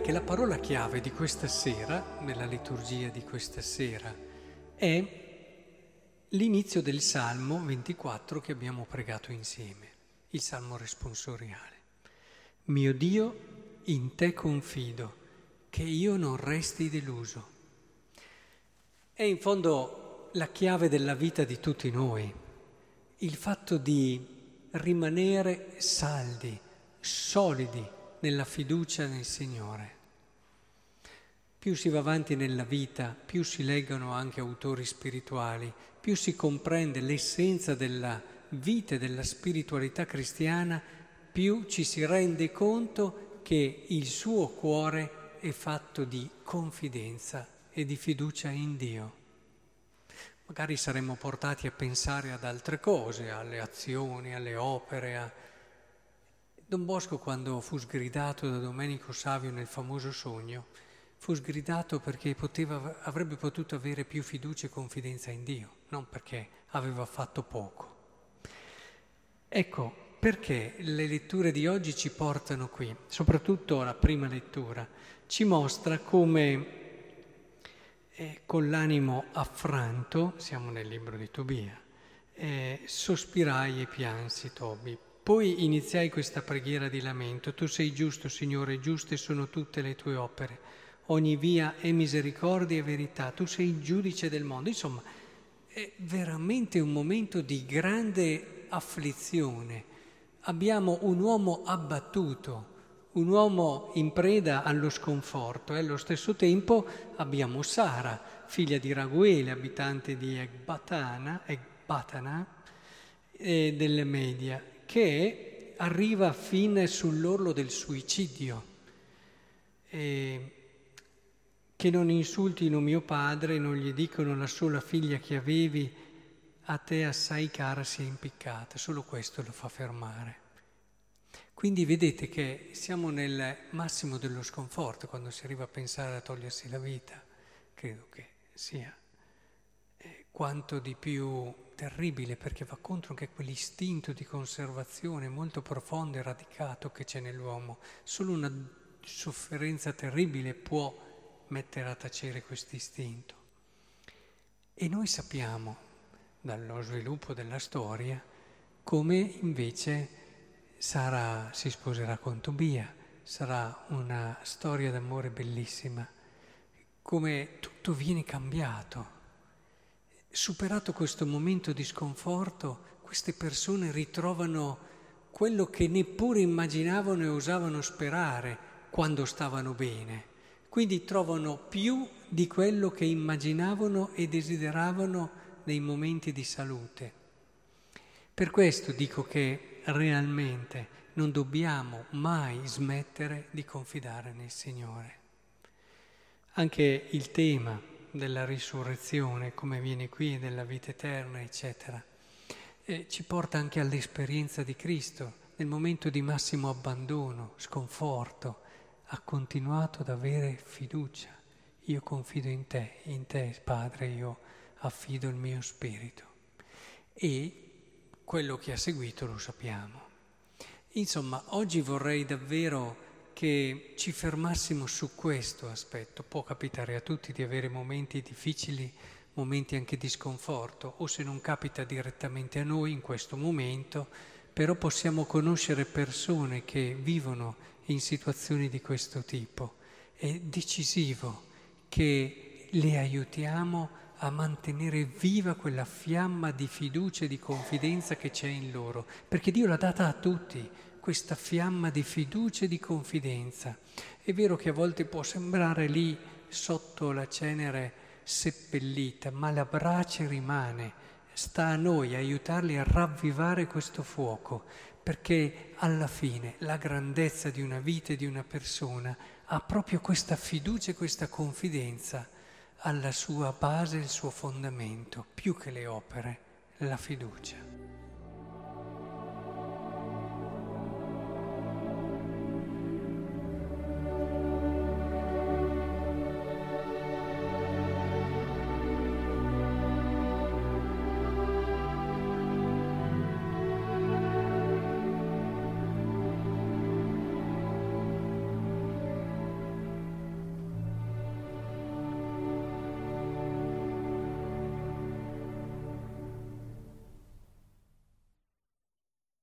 direi che la parola chiave di questa sera, nella liturgia di questa sera, è l'inizio del Salmo 24 che abbiamo pregato insieme, il Salmo responsoriale. Mio Dio, in te confido, che io non resti deluso. È in fondo la chiave della vita di tutti noi, il fatto di rimanere saldi, solidi nella fiducia nel Signore. Più si va avanti nella vita, più si leggono anche autori spirituali, più si comprende l'essenza della vita e della spiritualità cristiana, più ci si rende conto che il suo cuore è fatto di confidenza e di fiducia in Dio. Magari saremmo portati a pensare ad altre cose, alle azioni, alle opere, a Don Bosco, quando fu sgridato da Domenico Savio nel famoso sogno, fu sgridato perché poteva, avrebbe potuto avere più fiducia e confidenza in Dio, non perché aveva fatto poco. Ecco, perché le letture di oggi ci portano qui, soprattutto la prima lettura, ci mostra come eh, con l'animo affranto, siamo nel libro di Tobia, eh, sospirai e piansi Tobi poi iniziai questa preghiera di lamento. Tu sei giusto, Signore, giuste sono tutte le tue opere. Ogni via è misericordia e verità. Tu sei il giudice del mondo. Insomma, è veramente un momento di grande afflizione. Abbiamo un uomo abbattuto, un uomo in preda allo sconforto e allo stesso tempo abbiamo Sara, figlia di Raguele, abitante di Ecbatana, Ecbatana e delle Media, che arriva fine sull'orlo del suicidio, e che non insultino mio padre, non gli dicono la sola figlia che avevi, a te assai cara si è impiccata, solo questo lo fa fermare. Quindi vedete che siamo nel massimo dello sconforto quando si arriva a pensare a togliersi la vita, credo che sia eh, quanto di più terribile perché va contro anche quell'istinto di conservazione molto profondo e radicato che c'è nell'uomo. Solo una sofferenza terribile può mettere a tacere questo istinto. E noi sappiamo dallo sviluppo della storia come invece Sara si sposerà con Tobia, sarà una storia d'amore bellissima, come tutto viene cambiato Superato questo momento di sconforto, queste persone ritrovano quello che neppure immaginavano e osavano sperare quando stavano bene. Quindi trovano più di quello che immaginavano e desideravano nei momenti di salute. Per questo dico che realmente non dobbiamo mai smettere di confidare nel Signore. Anche il tema della risurrezione, come viene qui, della vita eterna, eccetera. E ci porta anche all'esperienza di Cristo, nel momento di massimo abbandono, sconforto, ha continuato ad avere fiducia. Io confido in te, in te Padre, io affido il mio spirito. E quello che ha seguito lo sappiamo. Insomma, oggi vorrei davvero che ci fermassimo su questo aspetto. Può capitare a tutti di avere momenti difficili, momenti anche di sconforto, o se non capita direttamente a noi in questo momento, però possiamo conoscere persone che vivono in situazioni di questo tipo. È decisivo che le aiutiamo a mantenere viva quella fiamma di fiducia e di confidenza che c'è in loro, perché Dio l'ha data a tutti, questa fiamma di fiducia e di confidenza. È vero che a volte può sembrare lì sotto la cenere seppellita, ma la brace rimane. Sta a noi aiutarli a ravvivare questo fuoco, perché alla fine la grandezza di una vita e di una persona ha proprio questa fiducia e questa confidenza alla sua base, il suo fondamento, più che le opere, la fiducia.